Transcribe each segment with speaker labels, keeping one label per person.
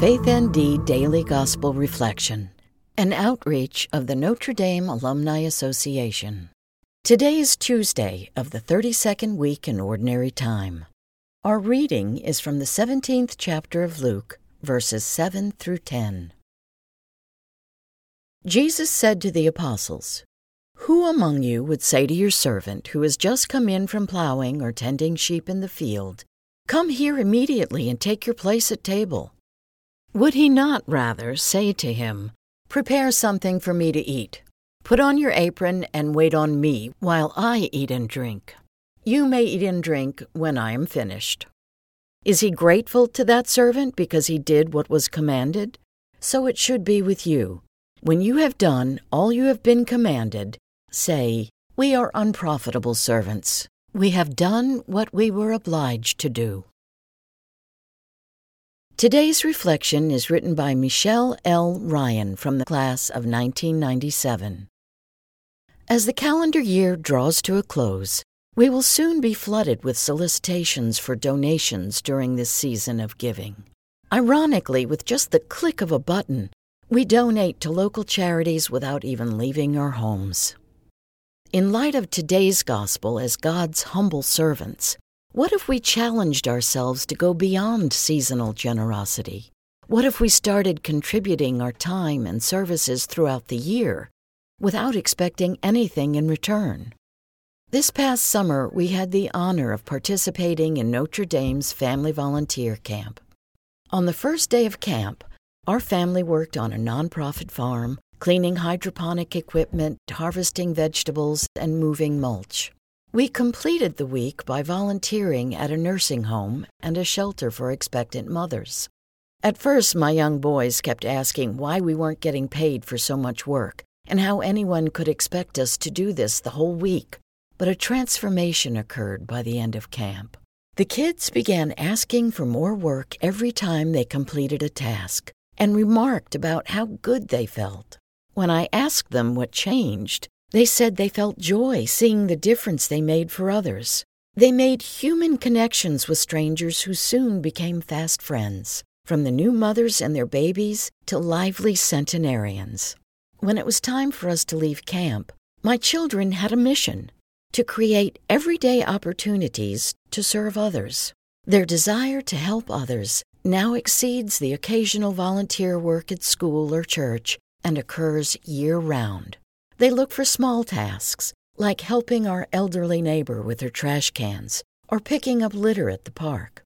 Speaker 1: Faith ND Daily Gospel Reflection, an outreach of the Notre Dame Alumni Association. Today is Tuesday of the 32nd week in Ordinary Time. Our reading is from the 17th chapter of Luke, verses 7 through 10. Jesus said to the apostles, Who among you would say to your servant who has just come in from plowing or tending sheep in the field, Come here immediately and take your place at table? Would he not rather say to him, Prepare something for me to eat? Put on your apron and wait on me while I eat and drink. You may eat and drink when I am finished. Is he grateful to that servant because he did what was commanded? So it should be with you. When you have done all you have been commanded, say, We are unprofitable servants. We have done what we were obliged to do. Today's reflection is written by Michelle L. Ryan from the class of 1997. As the calendar year draws to a close, we will soon be flooded with solicitations for donations during this season of giving. Ironically, with just the click of a button, we donate to local charities without even leaving our homes. In light of today's gospel as God's humble servants, what if we challenged ourselves to go beyond seasonal generosity? What if we started contributing our time and services throughout the year without expecting anything in return? This past summer, we had the honor of participating in Notre Dame's Family Volunteer Camp. On the first day of camp, our family worked on a nonprofit farm, cleaning hydroponic equipment, harvesting vegetables, and moving mulch. We completed the week by volunteering at a nursing home and a shelter for expectant mothers. At first, my young boys kept asking why we weren't getting paid for so much work and how anyone could expect us to do this the whole week. But a transformation occurred by the end of camp. The kids began asking for more work every time they completed a task and remarked about how good they felt. When I asked them what changed, they said they felt joy seeing the difference they made for others. They made human connections with strangers who soon became fast friends, from the new mothers and their babies to lively centenarians. When it was time for us to leave camp, my children had a mission to create everyday opportunities to serve others. Their desire to help others now exceeds the occasional volunteer work at school or church and occurs year round. They look for small tasks, like helping our elderly neighbor with her trash cans or picking up litter at the park.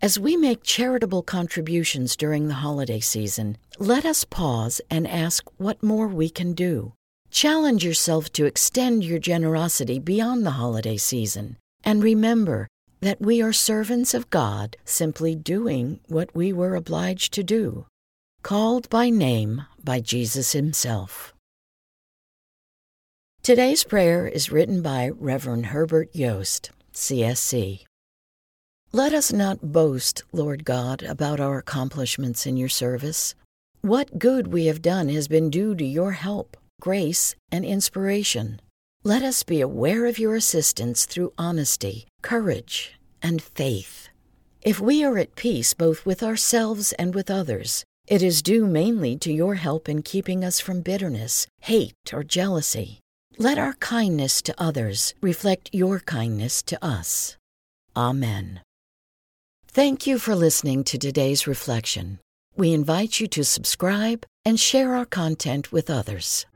Speaker 1: As we make charitable contributions during the holiday season, let us pause and ask what more we can do. Challenge yourself to extend your generosity beyond the holiday season, and remember that we are servants of God simply doing what we were obliged to do, called by name by Jesus Himself. Today's prayer is written by Reverend Herbert Yost, CSC. Let us not boast, Lord God, about our accomplishments in your service. What good we have done has been due to your help, grace, and inspiration. Let us be aware of your assistance through honesty, courage, and faith. If we are at peace both with ourselves and with others, it is due mainly to your help in keeping us from bitterness, hate, or jealousy. Let our kindness to others reflect your kindness to us. Amen. Thank you for listening to today's reflection. We invite you to subscribe and share our content with others.